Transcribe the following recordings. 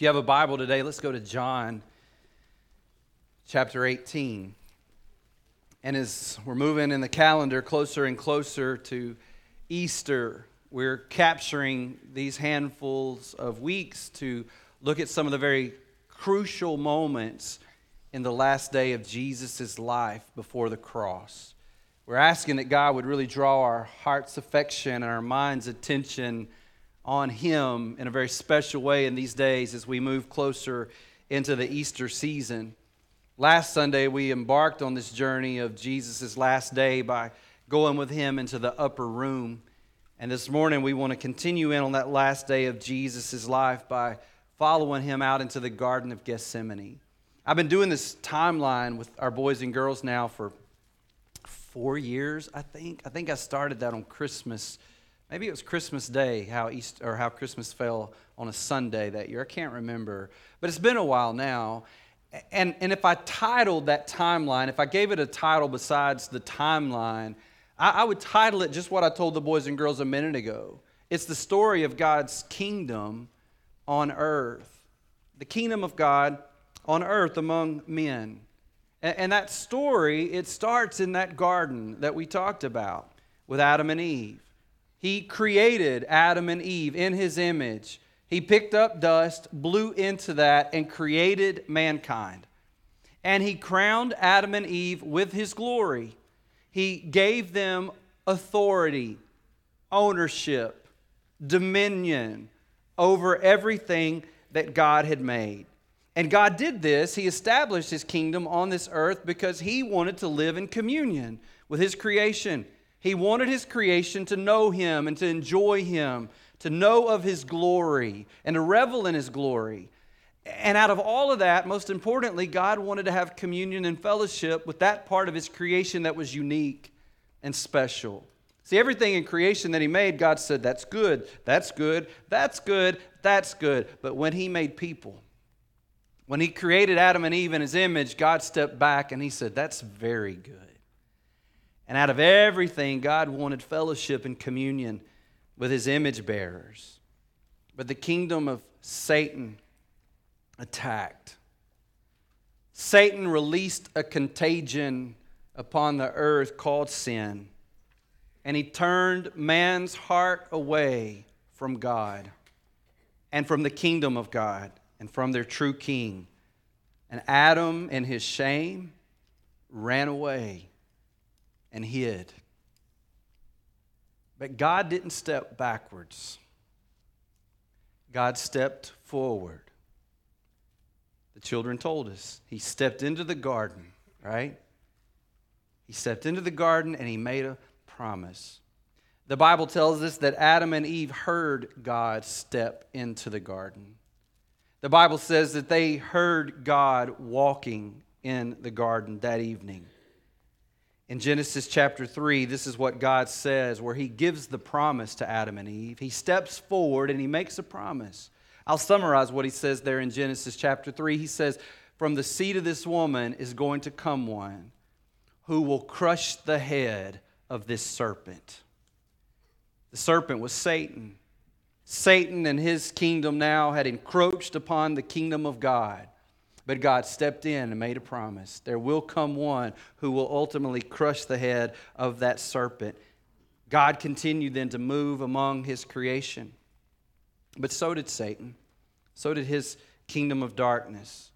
If you have a Bible today, let's go to John chapter 18. And as we're moving in the calendar closer and closer to Easter, we're capturing these handfuls of weeks to look at some of the very crucial moments in the last day of Jesus' life before the cross. We're asking that God would really draw our heart's affection and our mind's attention on Him in a very special way in these days as we move closer into the Easter season. Last Sunday, we embarked on this journey of Jesus' last day by going with Him into the upper room. And this morning, we want to continue in on that last day of Jesus' life by following Him out into the Garden of Gethsemane. I've been doing this timeline with our boys and girls now for four years, I think. I think I started that on Christmas Maybe it was Christmas Day, how East or how Christmas fell on a Sunday that year. I can't remember, but it's been a while now. And and if I titled that timeline, if I gave it a title besides the timeline, I, I would title it just what I told the boys and girls a minute ago. It's the story of God's kingdom on earth, the kingdom of God on earth among men. And, and that story it starts in that garden that we talked about with Adam and Eve. He created Adam and Eve in his image. He picked up dust, blew into that, and created mankind. And he crowned Adam and Eve with his glory. He gave them authority, ownership, dominion over everything that God had made. And God did this. He established his kingdom on this earth because he wanted to live in communion with his creation. He wanted his creation to know him and to enjoy him, to know of his glory and to revel in his glory. And out of all of that, most importantly, God wanted to have communion and fellowship with that part of his creation that was unique and special. See, everything in creation that he made, God said, that's good, that's good, that's good, that's good. But when he made people, when he created Adam and Eve in his image, God stepped back and he said, that's very good. And out of everything, God wanted fellowship and communion with his image bearers. But the kingdom of Satan attacked. Satan released a contagion upon the earth called sin, and he turned man's heart away from God and from the kingdom of God and from their true king. And Adam, in his shame, ran away and hid. But God didn't step backwards, God stepped forward. The children told us. He stepped into the garden, right? He stepped into the garden and he made a promise. The Bible tells us that Adam and Eve heard God step into the garden. The Bible says that they heard God walking in the garden that evening. In Genesis chapter 3, this is what God says, where He gives the promise to Adam and Eve. He steps forward and He makes a promise. I'll summarize what He says there in Genesis chapter 3. He says, From the seed of this woman is going to come one who will crush the head of this serpent. The serpent was Satan. Satan and his kingdom now had encroached upon the kingdom of God. But God stepped in and made a promise. There will come one who will ultimately crush the head of that serpent. God continued then to move among his creation. But so did Satan. So did his kingdom of darkness.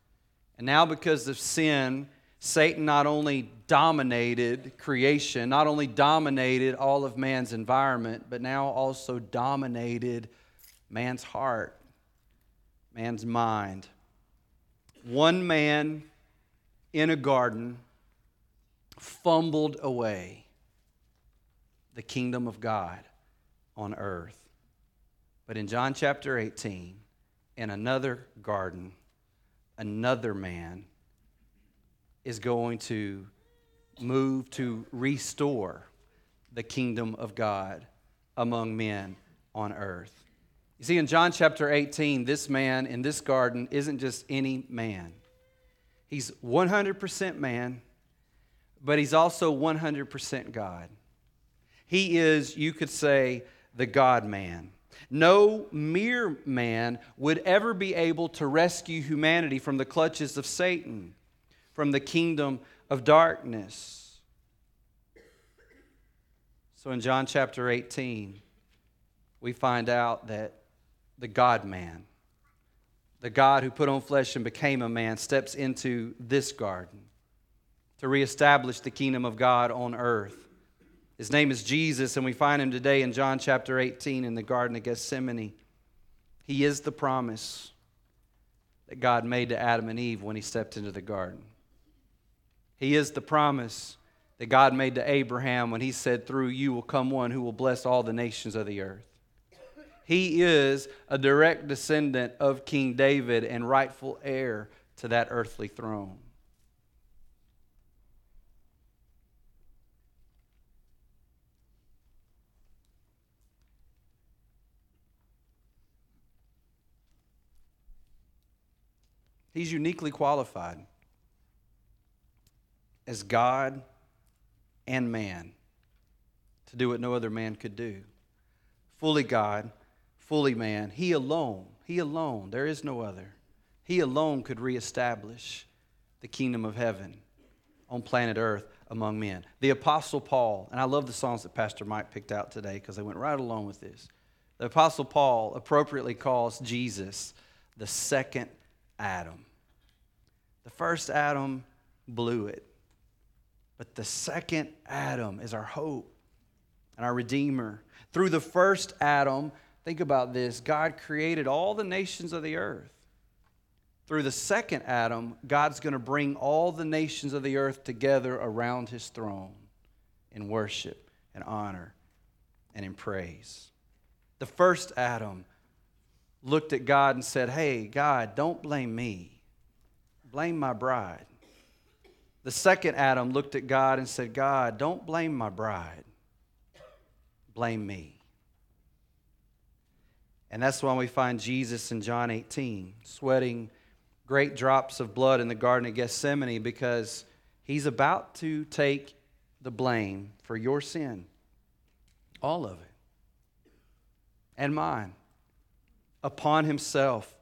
And now, because of sin, Satan not only dominated creation, not only dominated all of man's environment, but now also dominated man's heart, man's mind one man in a garden fumbled away the kingdom of God on earth. But in John chapter 18, in another garden, another man is going to move to restore the kingdom of God among men on earth. You see, in John chapter 18, this man in this garden isn't just any man. He's 100% man, but he's also 100% God. He is, you could say, the God man. No mere man would ever be able to rescue humanity from the clutches of Satan, from the kingdom of darkness. So in John chapter 18, we find out that the God man, the God who put on flesh and became a man, steps into this garden to reestablish the kingdom of God on earth. His name is Jesus, and we find him today in John chapter 18 in the Garden of Gethsemane. He is the promise that God made to Adam and Eve when he stepped into the garden. He is the promise that God made to Abraham when he said, Through you will come one who will bless all the nations of the earth. He is a direct descendant of King David and rightful heir to that earthly throne. He's uniquely qualified as God and man to do what no other man could do. Fully God, fully man. He alone, He alone, there is no other. He alone could reestablish the kingdom of heaven on planet Earth among men. The Apostle Paul, and I love the songs that Pastor Mike picked out today because they went right along with this. The Apostle Paul appropriately calls Jesus the second Adam. The first Adam blew it, but the second Adam is our hope and our Redeemer. Through the first Adam, think about this God created all the nations of the earth. Through the second Adam, God's going to bring all the nations of the earth together around his throne in worship and honor and in praise. The first Adam looked at God and said, Hey, God, don't blame me. Blame my bride. The second Adam looked at God and said, God, don't blame my bride. Blame me. And that's why we find Jesus in John 18 sweating great drops of blood in the Garden of Gethsemane because he's about to take the blame for your sin. All of it. And mine. Upon himself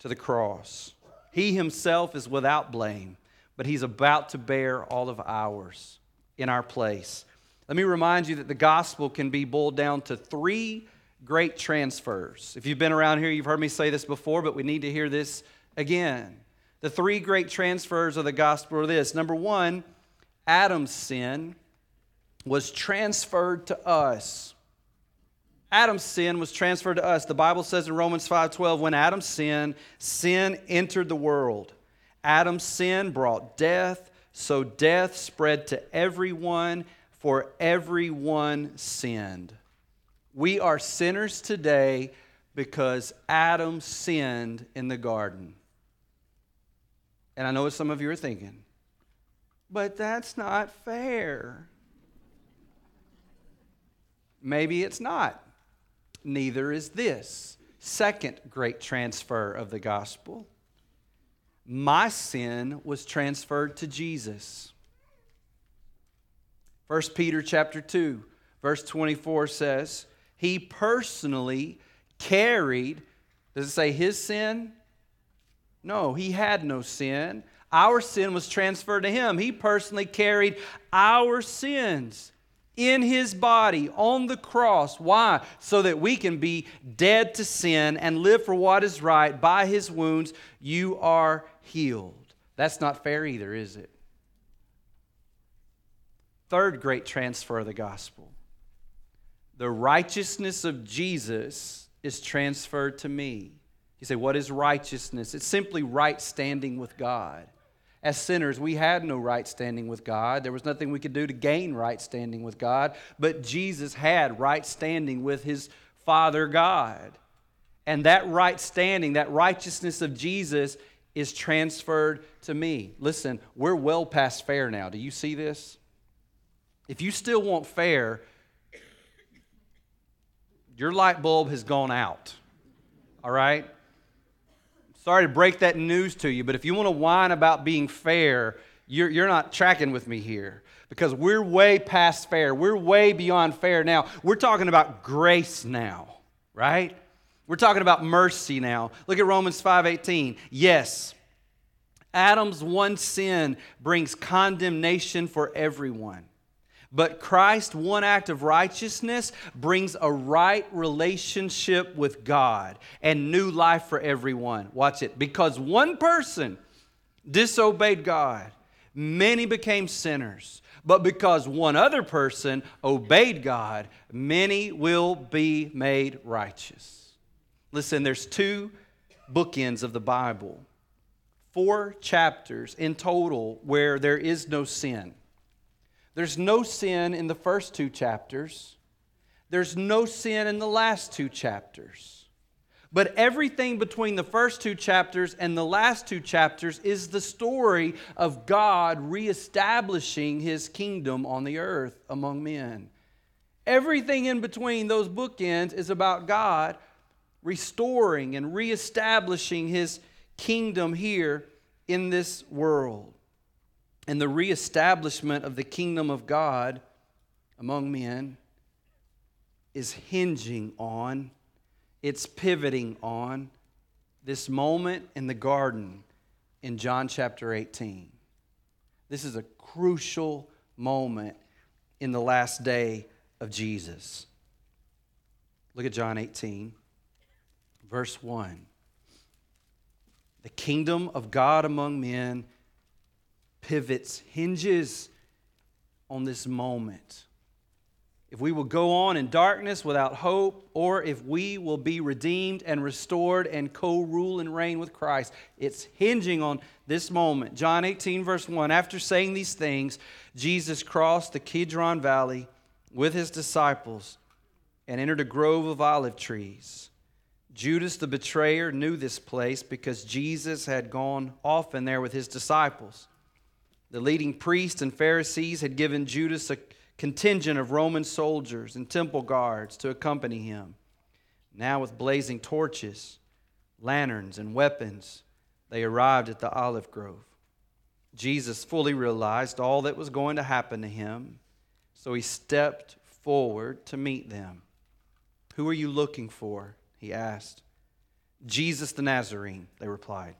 to the cross. He himself is without blame, but he's about to bear all of ours in our place. Let me remind you that the gospel can be boiled down to three great transfers. If you've been around here, you've heard me say this before, but we need to hear this again. The three great transfers of the gospel are this number one, Adam's sin was transferred to us. Adam's sin was transferred to us. The Bible says in Romans 5:12 when Adam sinned, sin entered the world. Adam's sin brought death, so death spread to everyone for everyone sinned. We are sinners today because Adam sinned in the garden. And I know what some of you are thinking, but that's not fair. Maybe it's not neither is this. Second great transfer of the gospel. My sin was transferred to Jesus. 1 Peter chapter 2, verse 24 says, He personally carried, does it say his sin? No, he had no sin. Our sin was transferred to him. He personally carried our sins in his body on the cross. Why? So that we can be dead to sin and live for what is right. By his wounds, you are healed. That's not fair either, is it? Third great transfer of the gospel the righteousness of Jesus is transferred to me. You say, What is righteousness? It's simply right standing with God. As sinners, we had no right standing with God. There was nothing we could do to gain right standing with God, but Jesus had right standing with his Father God. And that right standing, that righteousness of Jesus is transferred to me. Listen, we're well past fair now. Do you see this? If you still want fair, your light bulb has gone out. All right? Sorry to break that news to you, but if you want to whine about being fair, you're, you're not tracking with me here because we're way past fair. We're way beyond fair now. We're talking about grace now. right? We're talking about mercy now. Look at Romans 5:18. Yes, Adam's one sin brings condemnation for everyone. But Christ's one act of righteousness brings a right relationship with God and new life for everyone. Watch it. Because one person disobeyed God, many became sinners. But because one other person obeyed God, many will be made righteous. Listen, there's two bookends of the Bible, four chapters in total where there is no sin. There's no sin in the first two chapters. There's no sin in the last two chapters. But everything between the first two chapters and the last two chapters is the story of God reestablishing his kingdom on the earth among men. Everything in between those bookends is about God restoring and reestablishing his kingdom here in this world and the reestablishment of the kingdom of God among men is hinging on, it's pivoting on this moment in the garden in John chapter 18. This is a crucial moment in the last day of Jesus. Look at John 18, verse 1. The kingdom of God among men pivots, hinges on this moment. If we will go on in darkness without hope, or if we will be redeemed and restored and co rule and reign with Christ, it's hinging on this moment. John 18, verse 1 After saying these things, Jesus crossed the Kidron Valley with his disciples and entered a grove of olive trees. Judas the betrayer knew this place because Jesus had gone often there with his disciples. The leading priests and Pharisees had given Judas a contingent of Roman soldiers and temple guards to accompany him. Now, with blazing torches, lanterns, and weapons, they arrived at the olive grove. Jesus fully realized all that was going to happen to him, so he stepped forward to meet them. Who are you looking for? He asked. Jesus the Nazarene, they replied.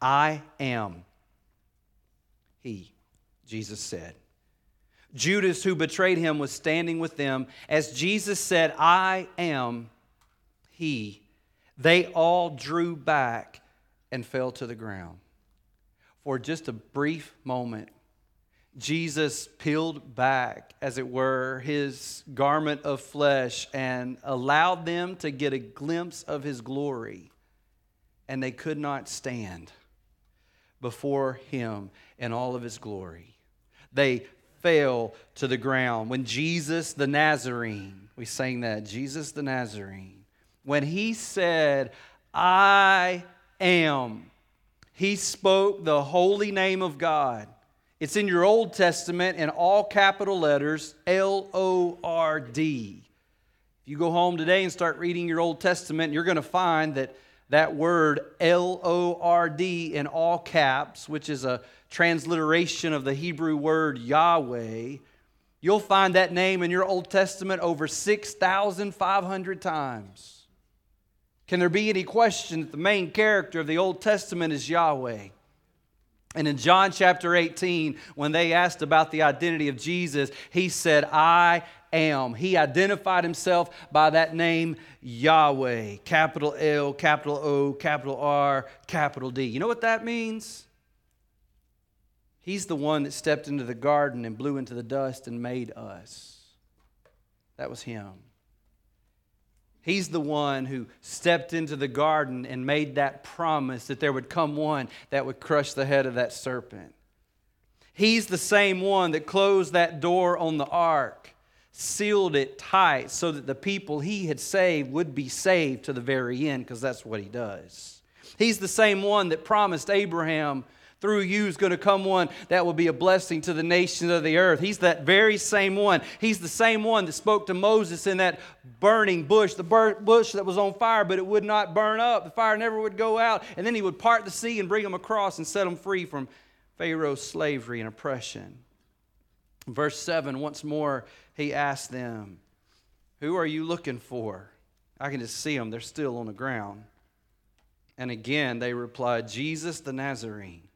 I am he, Jesus said. Judas, who betrayed him, was standing with them. As Jesus said, I am he, they all drew back and fell to the ground. For just a brief moment, Jesus peeled back, as it were, his garment of flesh and allowed them to get a glimpse of his glory, and they could not stand before him in all of his glory. They fell to the ground. When Jesus the Nazarene, we sang that, Jesus the Nazarene, when he said, I am, he spoke the holy name of God. It's in your Old Testament in all capital letters, L O R D. If you go home today and start reading your Old Testament, you're going to find that that word L O R D in all caps, which is a transliteration of the Hebrew word Yahweh, you'll find that name in your Old Testament over 6,500 times. Can there be any question that the main character of the Old Testament is Yahweh? And in John chapter 18, when they asked about the identity of Jesus, he said, I am. He identified himself by that name, Yahweh. Capital L, capital O, capital R, capital D. You know what that means? He's the one that stepped into the garden and blew into the dust and made us. That was him. He's the one who stepped into the garden and made that promise that there would come one that would crush the head of that serpent. He's the same one that closed that door on the ark sealed it tight so that the people he had saved would be saved to the very end, because that's what he does. He's the same one that promised Abraham, through you is going to come one that will be a blessing to the nations of the earth. He's that very same one. He's the same one that spoke to Moses in that burning bush, the bush that was on fire, but it would not burn up. The fire never would go out. And then he would part the sea and bring them across and set them free from Pharaoh's slavery and oppression. Verse 7, once more, he asked them, Who are you looking for? I can just see them. They're still on the ground. And again, they replied, Jesus the Nazarene.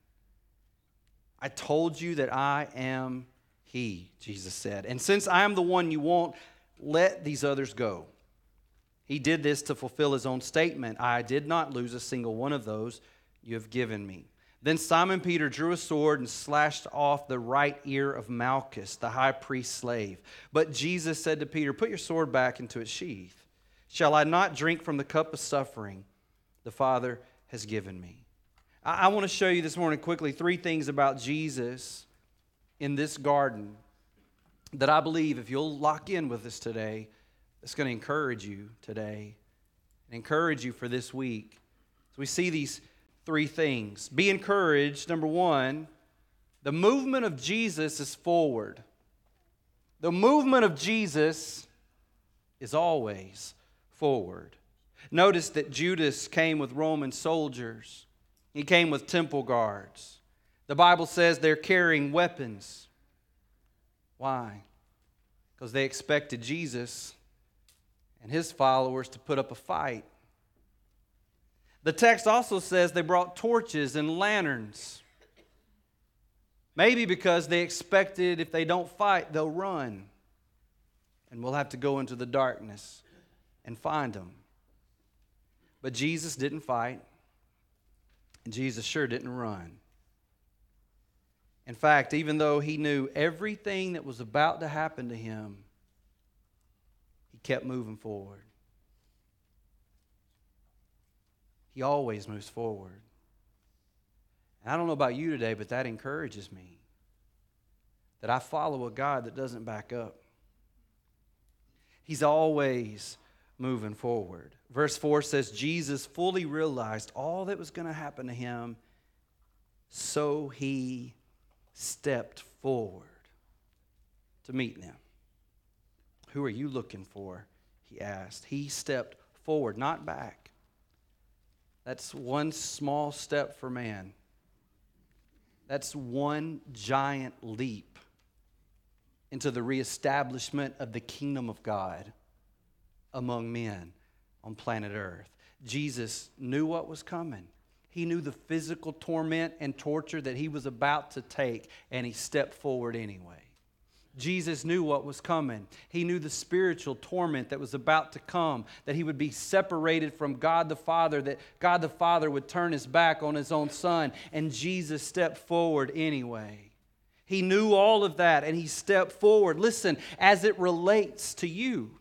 I told you that I am he, Jesus said. And since I am the one you want, let these others go. He did this to fulfill his own statement I did not lose a single one of those you have given me. Then Simon Peter drew a sword and slashed off the right ear of Malchus, the high priest's slave. But Jesus said to Peter, Put your sword back into its sheath. Shall I not drink from the cup of suffering the Father has given me? I, want to show you this morning quickly three things about Jesus in this garden that I believe if you'll lock in with us today, it's going to encourage you today and encourage you for this week. So we see these three things. Be encouraged, number one, the movement of Jesus is forward. The movement of Jesus is always forward. Notice that Judas came with Roman soldiers, he came with temple guards. The Bible says they're carrying weapons. Why? Because they expected Jesus and his followers to put up a fight. The text also says they brought torches and lanterns. Maybe because they expected if they don't fight, they'll run. And we'll have to go into the darkness and find them. But Jesus didn't fight, and Jesus sure didn't run. In fact, even though he knew everything that was about to happen to him, he kept moving forward. He always moves forward. And I don't know about you today, but that encourages me that I follow a God that doesn't back up. He's always moving forward. Verse 4 says Jesus fully realized all that was going to happen to him, so he stepped forward to meet them. Who are you looking for? He asked. He stepped forward, not back. That's one small step for man. That's one giant leap into the reestablishment of the kingdom of God among men on planet Earth. Jesus knew what was coming. He knew the physical torment and torture that he was about to take, and he stepped forward anyway. Jesus knew what was coming. He knew the spiritual torment that was about to come, that he would be separated from God the Father, that God the Father would turn his back on his own son, and Jesus stepped forward anyway. He knew all of that and he stepped forward. Listen, as it relates to you,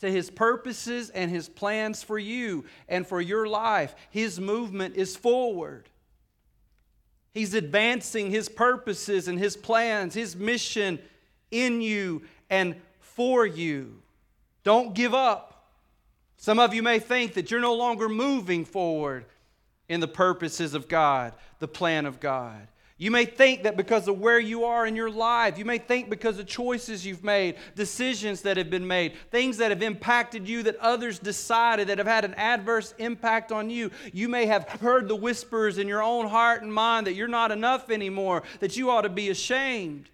to his purposes and his plans for you and for your life, his movement is forward. He's advancing His purposes and His plans, His mission in you and for you. Don't give up. Some of you may think that you're no longer moving forward in the purposes of God, the plan of God. You may think that because of where you are in your life, you may think because of choices you've made, decisions that have been made, things that have impacted you that others decided that have had an adverse impact on you. You may have heard the whispers in your own heart and mind that you're not enough anymore, that you ought to be ashamed,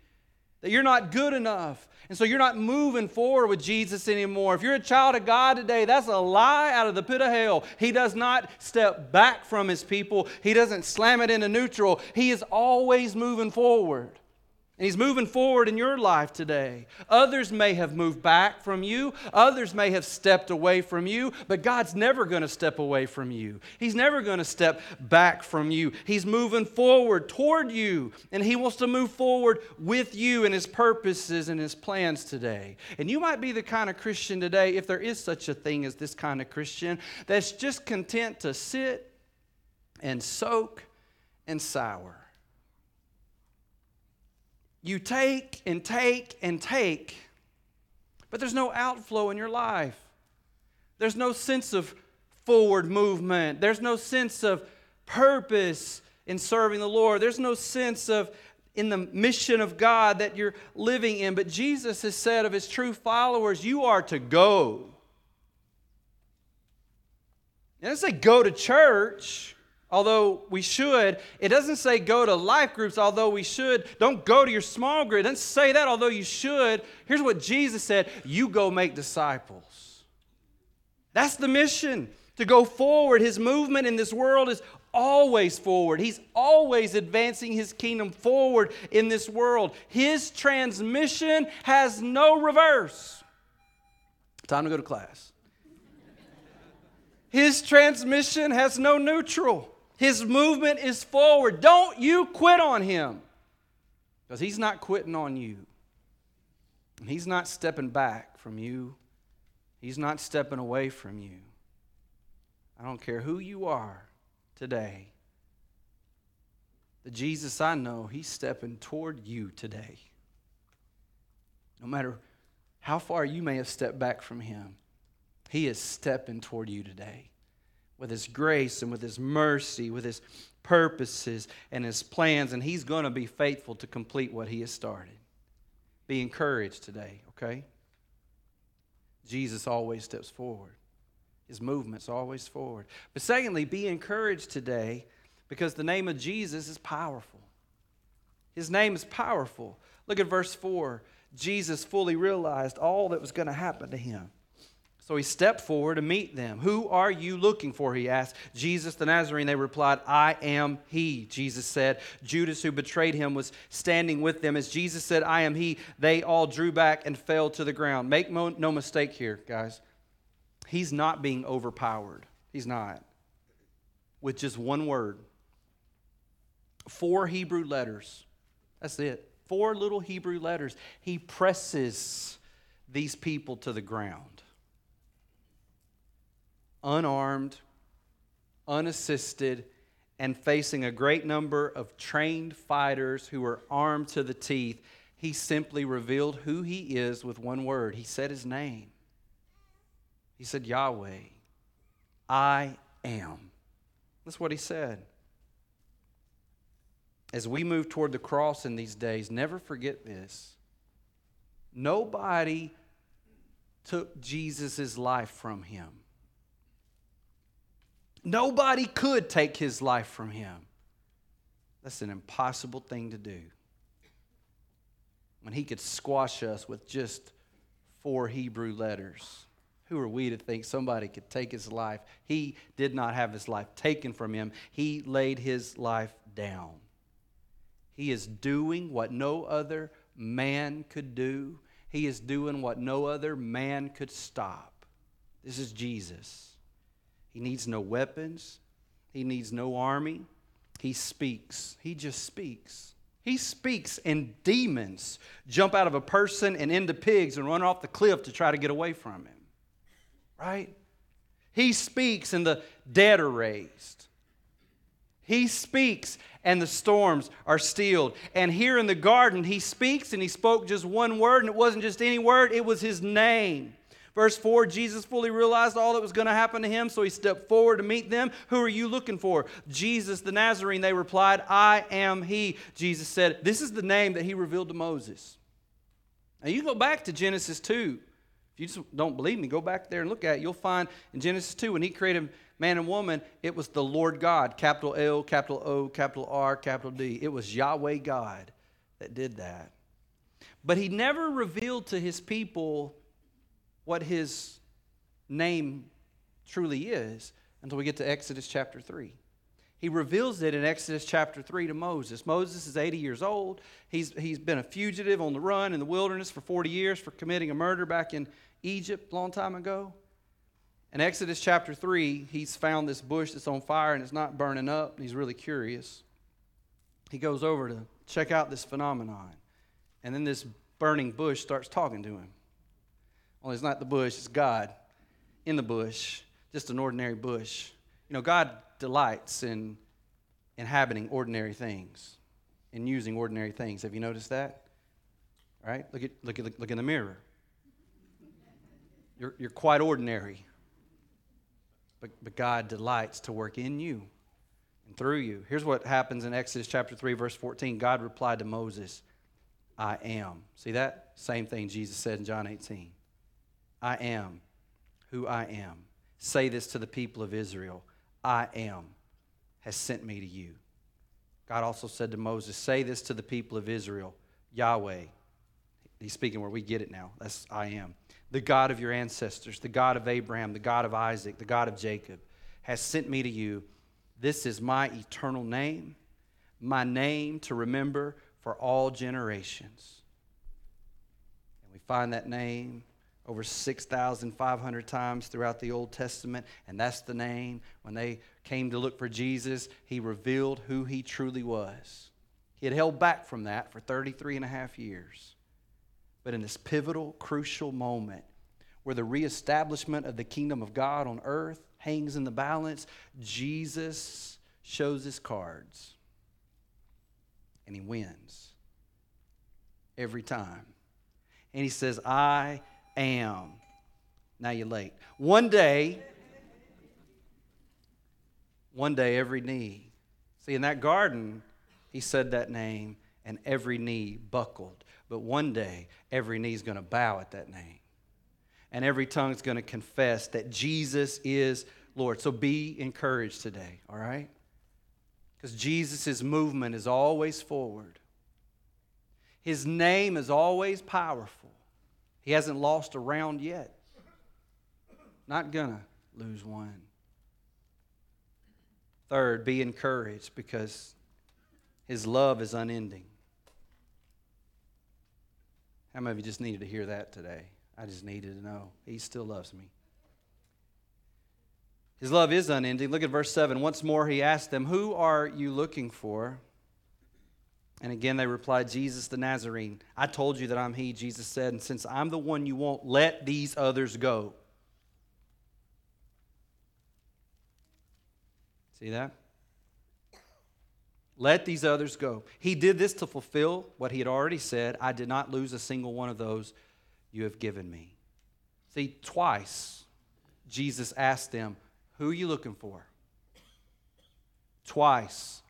that you're not good enough, and so you're not moving forward with Jesus anymore. If you're a child of God today, that's a lie out of the pit of hell. He does not step back from his people, he doesn't slam it into neutral. He is always moving forward. And he's moving forward in your life today. Others may have moved back from you, others may have stepped away from you, but God's never going to step away from you. He's never going to step back from you. He's moving forward toward you, and he wants to move forward with you and his purposes and his plans today. And you might be the kind of Christian today, if there is such a thing as this kind of Christian, that's just content to sit and soak and sour. You take and take and take, but there's no outflow in your life. There's no sense of forward movement. There's no sense of purpose in serving the Lord. There's no sense of in the mission of God that you're living in. But Jesus has said of his true followers, you are to go. And doesn't say go to church although we should. It doesn't say go to life groups, although we should. Don't go to your small group. It doesn't say that, although you should. Here's what Jesus said you go make disciples. That's the mission to go forward. His movement in this world is always forward. He's always advancing his kingdom forward in this world. His transmission has no reverse. Time to go to class. His transmission has no neutral. His movement is forward. Don't you quit on him because he's not quitting on you. And he's not stepping back from you, he's not stepping away from you. I don't care who you are today. The Jesus I know, he's stepping toward you today. No matter how far you may have stepped back from him, he is stepping toward you today with his grace and with his mercy, with his purposes and his plans, and he's going to be faithful to complete what he has started. Be encouraged today, okay? Jesus always steps forward. His movement's always forward. But secondly, be encouraged today because the name of Jesus is powerful. His name is powerful. Look at verse 4. Jesus fully realized all that was going to happen to him. So he stepped forward to meet them. Who are you looking for? He asked. Jesus the Nazarene. They replied, I am he. Jesus said. Judas, who betrayed him, was standing with them. As Jesus said, I am he, they all drew back and fell to the ground. Make no mistake here, guys. He's not being overpowered. He's not. With just one word four Hebrew letters. That's it. Four little Hebrew letters. He presses these people to the ground. Unarmed, unassisted, and facing a great number of trained fighters who were armed to the teeth, he simply revealed who he is with one word. He said his name. He said, Yahweh, I am. That's what he said. As we move toward the cross in these days, never forget this. Nobody took Jesus' life from him. Nobody could take his life from him. That's an impossible thing to do. When he could squash us with just four Hebrew letters. Who are we to think somebody could take his life? He did not have his life taken from him, he laid his life down. He is doing what no other man could do, he is doing what no other man could stop. This is Jesus. He needs no weapons, he needs no army. He speaks, he just speaks. He speaks, and demons jump out of a person and into pigs and run off the cliff to try to get away from him right? He speaks and the dead are raised. He speaks and the storms are stilled. And here in the garden, he speaks and he spoke just one word, and it wasn't just any word, it was his name. Verse 4 Jesus fully realized all that was going to happen to him, so he stepped forward to meet them. Who are you looking for? Jesus the Nazarene. They replied, I am he. Jesus said, This is the name that he revealed to Moses. Now you go back to Genesis 2. If you just don't believe me, go back there and look at it. You'll find in Genesis 2, when he created man and woman, it was the Lord God, capital L, capital O, capital R, capital D. It was Yahweh God that did that. But he never revealed to his people what his name truly is until we get to Exodus chapter 3. He reveals it in Exodus chapter 3 to Moses. Moses is 80 years old. He's, he's been a fugitive on the run in the wilderness for 40 years for committing a murder back in Egypt a long time ago. In Exodus chapter 3, he's found this bush that's on fire and it's not burning up. and He's really curious. He goes over to check out this phenomenon. And then this burning bush starts talking to him. Only it's not the bush, it's God in the bush, just an ordinary bush. You know, God delights in inhabiting ordinary things, and using ordinary things. Have you noticed that? All right? Look, at, look, at, look in the mirror. You're, you're quite ordinary. But, but God delights to work in you and through you. Here's what happens in Exodus chapter 3, verse 14. God replied to Moses, I am. See that? Same thing Jesus said in John 18. I am who I am. Say this to the people of Israel I am has sent me to you. God also said to Moses, Say this to the people of Israel Yahweh. He's speaking where we get it now. That's I am. the God of your ancestors, the God of Abraham, the God of Isaac, the God of Jacob, has sent me to you. This is my eternal name, my name to remember for all generations. And we find that name over 6,500 times throughout the Old Testament, and that's the name. When they came to look for Jesus, he revealed who he truly was. He had held back from that for 33 and a half years. But in this pivotal, crucial moment where the reestablishment of the kingdom of God on earth hangs in the balance, Jesus shows his cards and he wins every time. And he says, I am. Now you're late. One day, one day, every knee. See, in that garden, he said that name, and every knee buckled. But one day, every knee is going to bow at that name. And every tongue is going to confess that Jesus is Lord. So be encouraged today, all right? Because Jesus' movement is always forward, His name is always powerful. He hasn't lost a round yet. Not gonna lose one. Third, be encouraged because his love is unending. How many of you just needed to hear that today? I just needed to know he still loves me. His love is unending. Look at verse 7. Once more, he asked them, Who are you looking for? And again they replied, Jesus the Nazarene. I told you that I'm he, Jesus said, and since I'm the one you want, let these others go. See that? Let these others go. He did this to fulfill what he had already said I did not lose a single one of those you have given me. See, twice Jesus asked them, Who are you looking for? Twice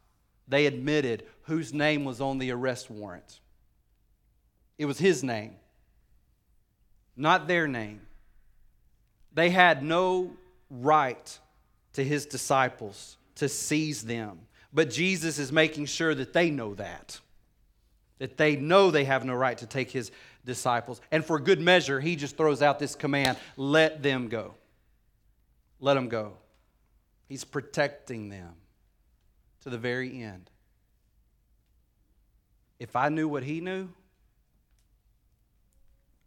they admitted whose name was on the arrest warrant. It was his name, not their name. They had no right to his disciples to seize them. But Jesus is making sure that they know that. That they know they have no right to take his disciples. And for good measure, he just throws out this command let them go. Let them go. He's protecting them to the very end. If I knew what he knew,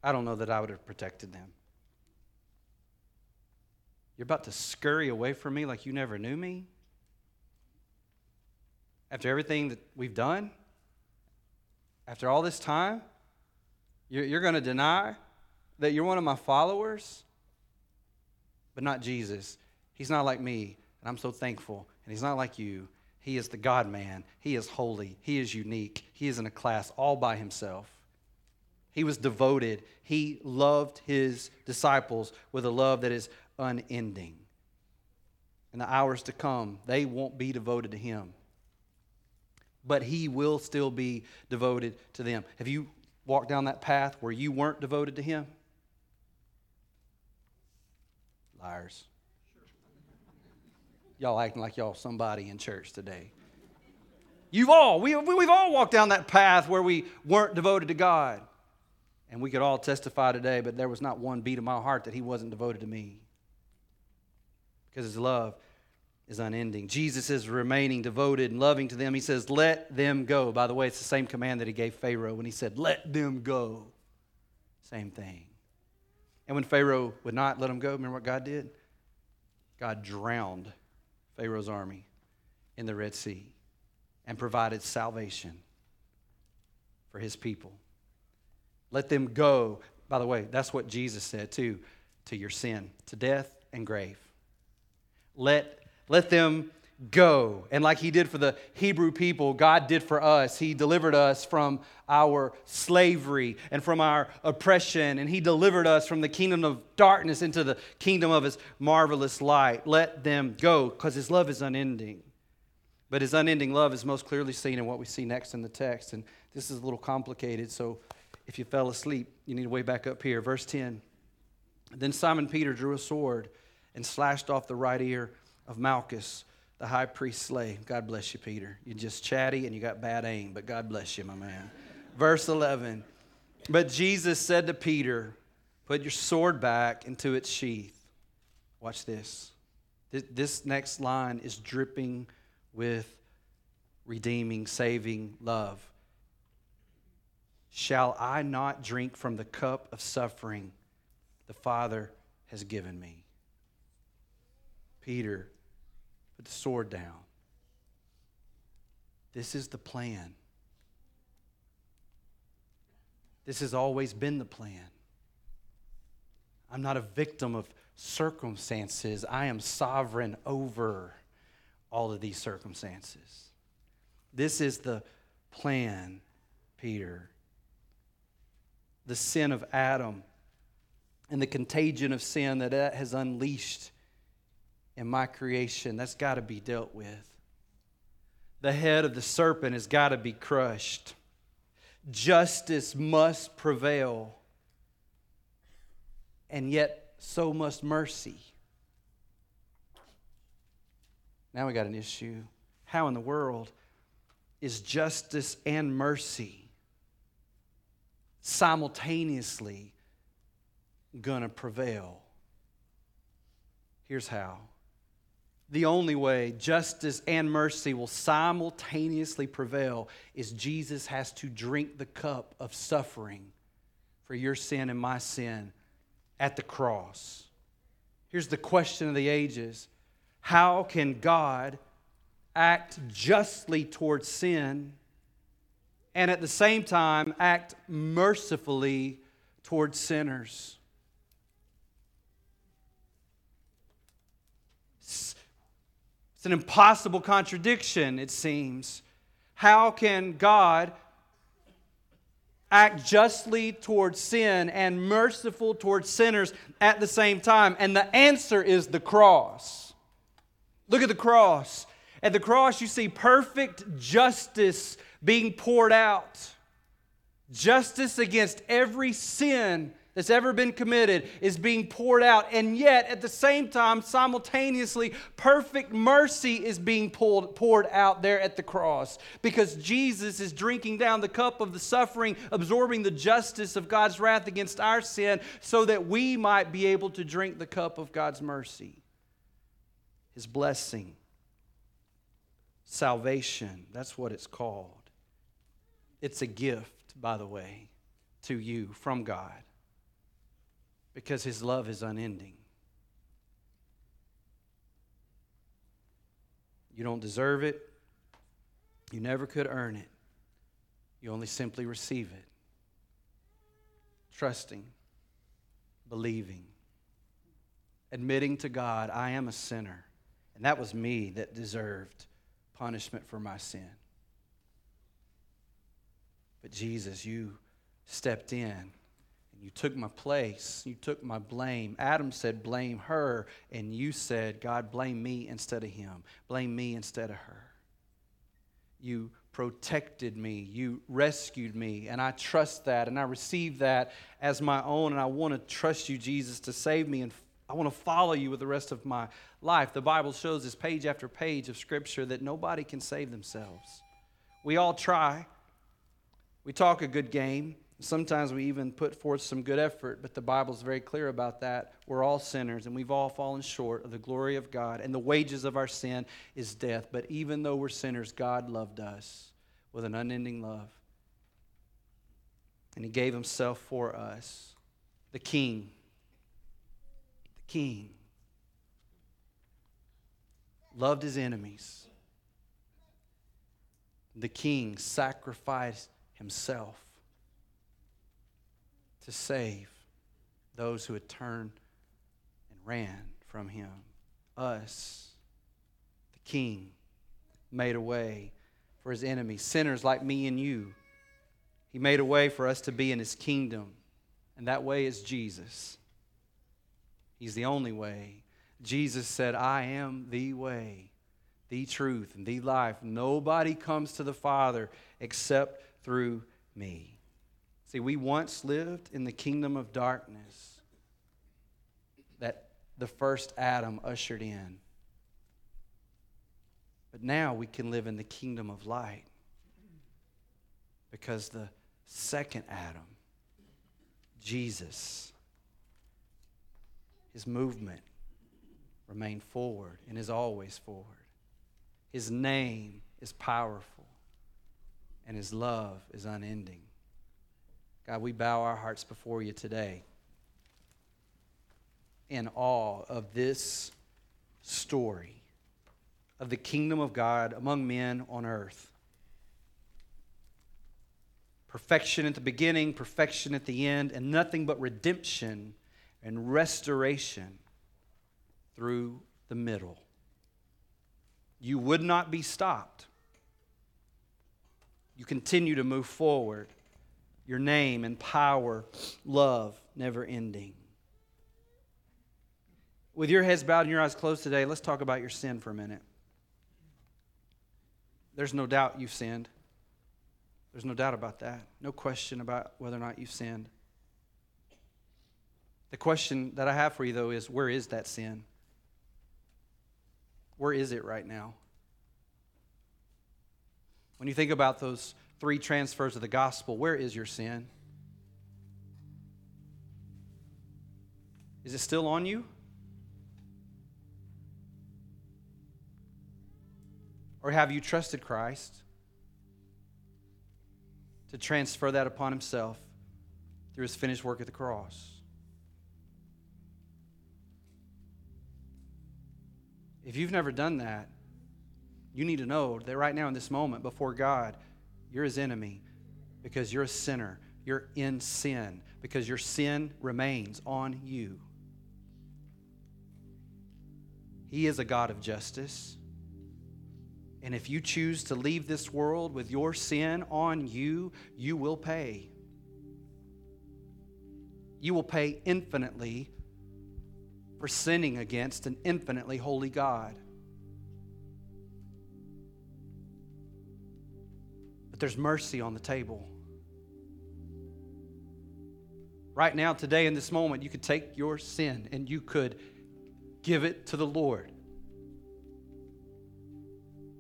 I don't know that I would have protected them. You're about to scurry away from me like you never knew me? After everything that we've done? After all this time? You're, you're going to deny that you're one of my followers? But not Jesus. He's not like me, and I'm so thankful. And he's not like you, he is the God man. He is holy. He is unique. He is in a class all by himself. He was devoted. He loved his disciples with a love that is unending. In the hours to come, they won't be devoted to him, but he will still be devoted to them. Have you walked down that path where you weren't devoted to him? Liars. Y'all acting like y'all somebody in church today. You've all, we, we've all walked down that path where we weren't devoted to God. And we could all testify today, but there was not one beat of my heart that he wasn't devoted to me. Because his love is unending. Jesus is remaining devoted and loving to them. He says, Let them go. By the way, it's the same command that he gave Pharaoh when he said, Let them go. Same thing. And when Pharaoh would not let them go, remember what God did? God drowned Pharaoh's army in the Red Sea and provided salvation for his people. Let them go. By the way, that's what Jesus said too to your sin, to death and grave. Let, let them go. And like he did for the Hebrew people, God did for us. He delivered us from our slavery and from our oppression, and he delivered us from the kingdom of darkness into the kingdom of his marvelous light. Let them go, because his love is unending. But his unending love is most clearly seen in what we see next in the text. And this is a little complicated, so if you fell asleep, you need to way back up here. Verse 10. Then Simon Peter drew a sword and slashed off the right ear of Malchus the high priest's slave. God bless you, Peter. You're just chatty and you got bad aim, but God bless you, my man. Verse 11. But Jesus said to Peter, Put your sword back into its sheath. Watch this. This next line is dripping with redeeming, saving love. Shall I not drink from the cup of suffering the Father has given me? Peter, put the sword down. This is the plan. This has always been the plan. I'm not a victim of circumstances, I am sovereign over all of these circumstances. This is the plan, Peter. The sin of Adam and the contagion of sin that that has unleashed in my creation, that's got to be dealt with. The head of the serpent has got to be crushed. Justice must prevail. And yet, so must mercy. Now we got an issue. How in the world is justice and mercy simultaneously going to prevail? Here's how. The only way justice and mercy will simultaneously prevail is Jesus has to drink the cup of suffering for your sin and my sin at the cross. Here's the question of the ages How can God act justly towards sin and at the same time act mercifully towards sinners? It's an impossible contradiction, it seems. How can God act justly towards sin and merciful towards sinners at the same time? And the answer is the cross. Look at the cross. At the cross, you see perfect justice being poured out. Justice against every sin that's ever been committed is being poured out. And yet, at the same time, simultaneously, perfect mercy is being pulled, poured out there at the cross because Jesus is drinking down the cup of the suffering, absorbing the justice of God's wrath against our sin, so that we might be able to drink the cup of God's mercy, His blessing. Salvation, that's what it's called. It's a gift, by the way, to you from God because his love is unending. You don't deserve it. You never could earn it. You only simply receive it. Trusting, believing, admitting to God, I am a sinner. And that was me that deserved punishment for my sin. But Jesus, you stepped in you took my place. You took my blame. Adam said, Blame her. And you said, God, blame me instead of him. Blame me instead of her. You protected me. You rescued me. And I trust that. And I receive that as my own. And I want to trust you, Jesus, to save me. And I want to follow you with the rest of my life. The Bible shows us page after page of Scripture that nobody can save themselves. We all try. We talk a good game. Sometimes we even put forth some good effort, but the Bible's very clear about that. We're all sinners and we've all fallen short of the glory of God, and the wages of our sin is death. But even though we're sinners, God loved us with an unending love. And He gave Himself for us. The King. The King. Loved His enemies. The King sacrificed Himself to save those who had turned and ran from him. Us, the king, made a way for his enemies, sinners like me and you. He made a way for us to be in his kingdom, and that way is Jesus. He's the only way. Jesus said, I am the way, the truth, and the life. Nobody comes to the Father except through me. See, we once lived in the kingdom of darkness that the first Adam ushered in. But now we can live in the kingdom of light because the second Adam, Jesus, his movement remain forward and is always forward. His name is powerful, and his love is unending. God, we bow our hearts before you today in awe of this story of the kingdom of God among men on earth. Perfection at the beginning, perfection at the end, and nothing but redemption and restoration through the middle. You would not be stopped. You continue to move forward. Your name and power, love, never ending. With your heads bowed and your eyes closed today, let's talk about your sin for a minute. There's no doubt you've sinned. There's no doubt about that. No question about whether or not you've sinned. The question that I have for you, though, is where is that sin? Where is it right now? When you think about those three transfers of the gospel, where is your sin? Is it still on you? Or have you trusted Christ to transfer that upon himself through his finished work at the cross? If you've never done that, you need to know that right now in this moment before God, you're his enemy because you're a sinner. You're in sin because your sin remains on you. He is a God of justice. And if you choose to leave this world with your sin on you, you will pay. You will pay infinitely for sinning against an infinitely holy God. But there's mercy on the table. Right now, today, in this moment, you could take your sin and you could give it to the Lord.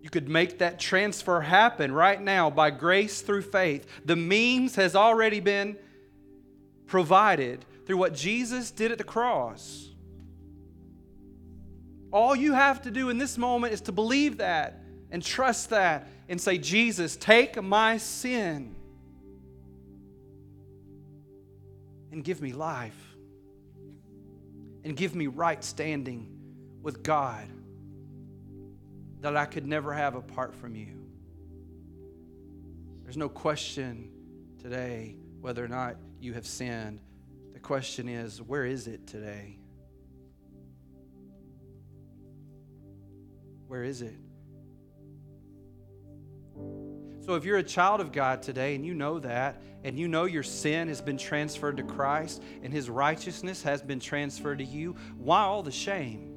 You could make that transfer happen right now by grace through faith. The means has already been provided through what Jesus did at the cross. All you have to do in this moment is to believe that and trust that and say, Jesus, take my sin and give me life and give me right standing with God that I could never have apart from you. There's no question today whether or not you have sinned. The question is, where is it today? Where is it? So, if you're a child of God today and you know that, and you know your sin has been transferred to Christ and his righteousness has been transferred to you, why all the shame?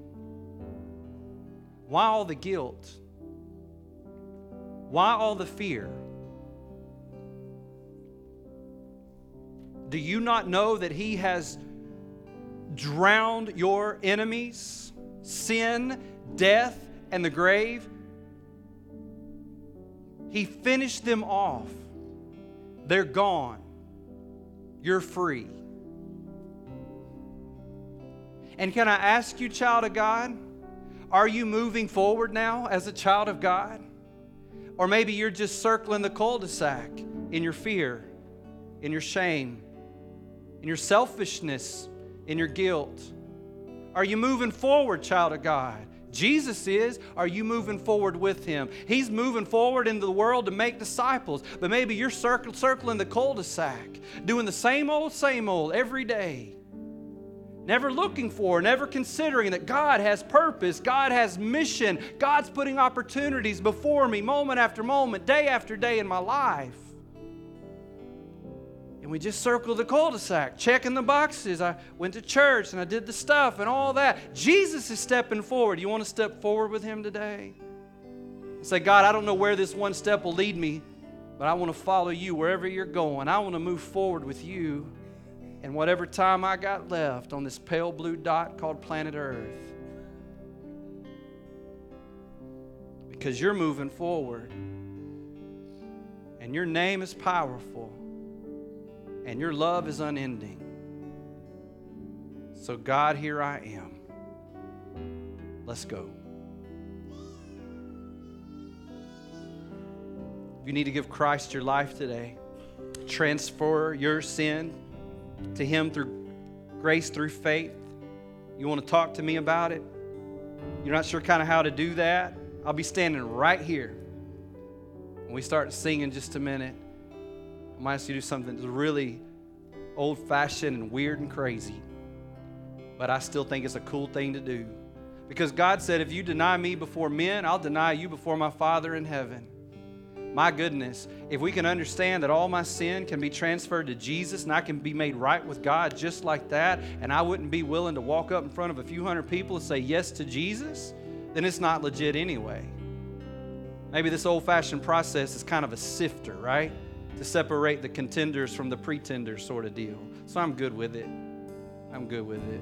Why all the guilt? Why all the fear? Do you not know that he has drowned your enemies, sin, death, and the grave, He finished them off. They're gone. You're free. And can I ask you, child of God, are you moving forward now as a child of God? Or maybe you're just circling the cul de sac in your fear, in your shame, in your selfishness, in your guilt. Are you moving forward, child of God? Jesus is, are you moving forward with him? He's moving forward into the world to make disciples, but maybe you're circling the cul de sac, doing the same old, same old every day. Never looking for, never considering that God has purpose, God has mission, God's putting opportunities before me moment after moment, day after day in my life. And we just circled the cul de sac, checking the boxes. I went to church and I did the stuff and all that. Jesus is stepping forward. You want to step forward with Him today? Say, God, I don't know where this one step will lead me, but I want to follow you wherever you're going. I want to move forward with you and whatever time I got left on this pale blue dot called planet Earth. Because you're moving forward and your name is powerful and your love is unending. So, God, here I am. Let's go. If you need to give Christ your life today, transfer your sin to Him through grace, through faith, you want to talk to me about it? You're not sure kind of how to do that? I'll be standing right here. When we start singing in just a minute, might ask you to do something that's really old fashioned and weird and crazy. But I still think it's a cool thing to do. Because God said, if you deny me before men, I'll deny you before my Father in heaven. My goodness, if we can understand that all my sin can be transferred to Jesus and I can be made right with God just like that, and I wouldn't be willing to walk up in front of a few hundred people and say yes to Jesus, then it's not legit anyway. Maybe this old fashioned process is kind of a sifter, right? To separate the contenders from the pretenders, sort of deal. So I'm good with it. I'm good with it.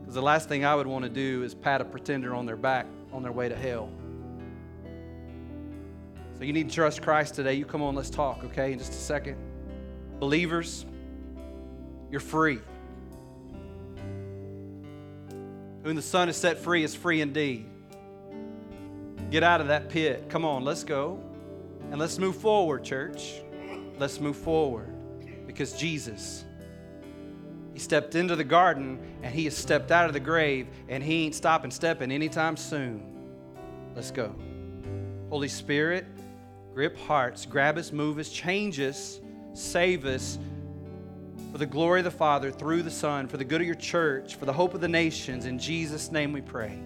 Because the last thing I would want to do is pat a pretender on their back on their way to hell. So you need to trust Christ today. You come on, let's talk, okay, in just a second. Believers, you're free. Whom the Son is set free is free indeed. Get out of that pit. Come on, let's go. And let's move forward, church. Let's move forward. Because Jesus, He stepped into the garden and He has stepped out of the grave and He ain't stopping stepping anytime soon. Let's go. Holy Spirit, grip hearts, grab us, move us, change us, save us for the glory of the Father through the Son, for the good of your church, for the hope of the nations. In Jesus' name we pray.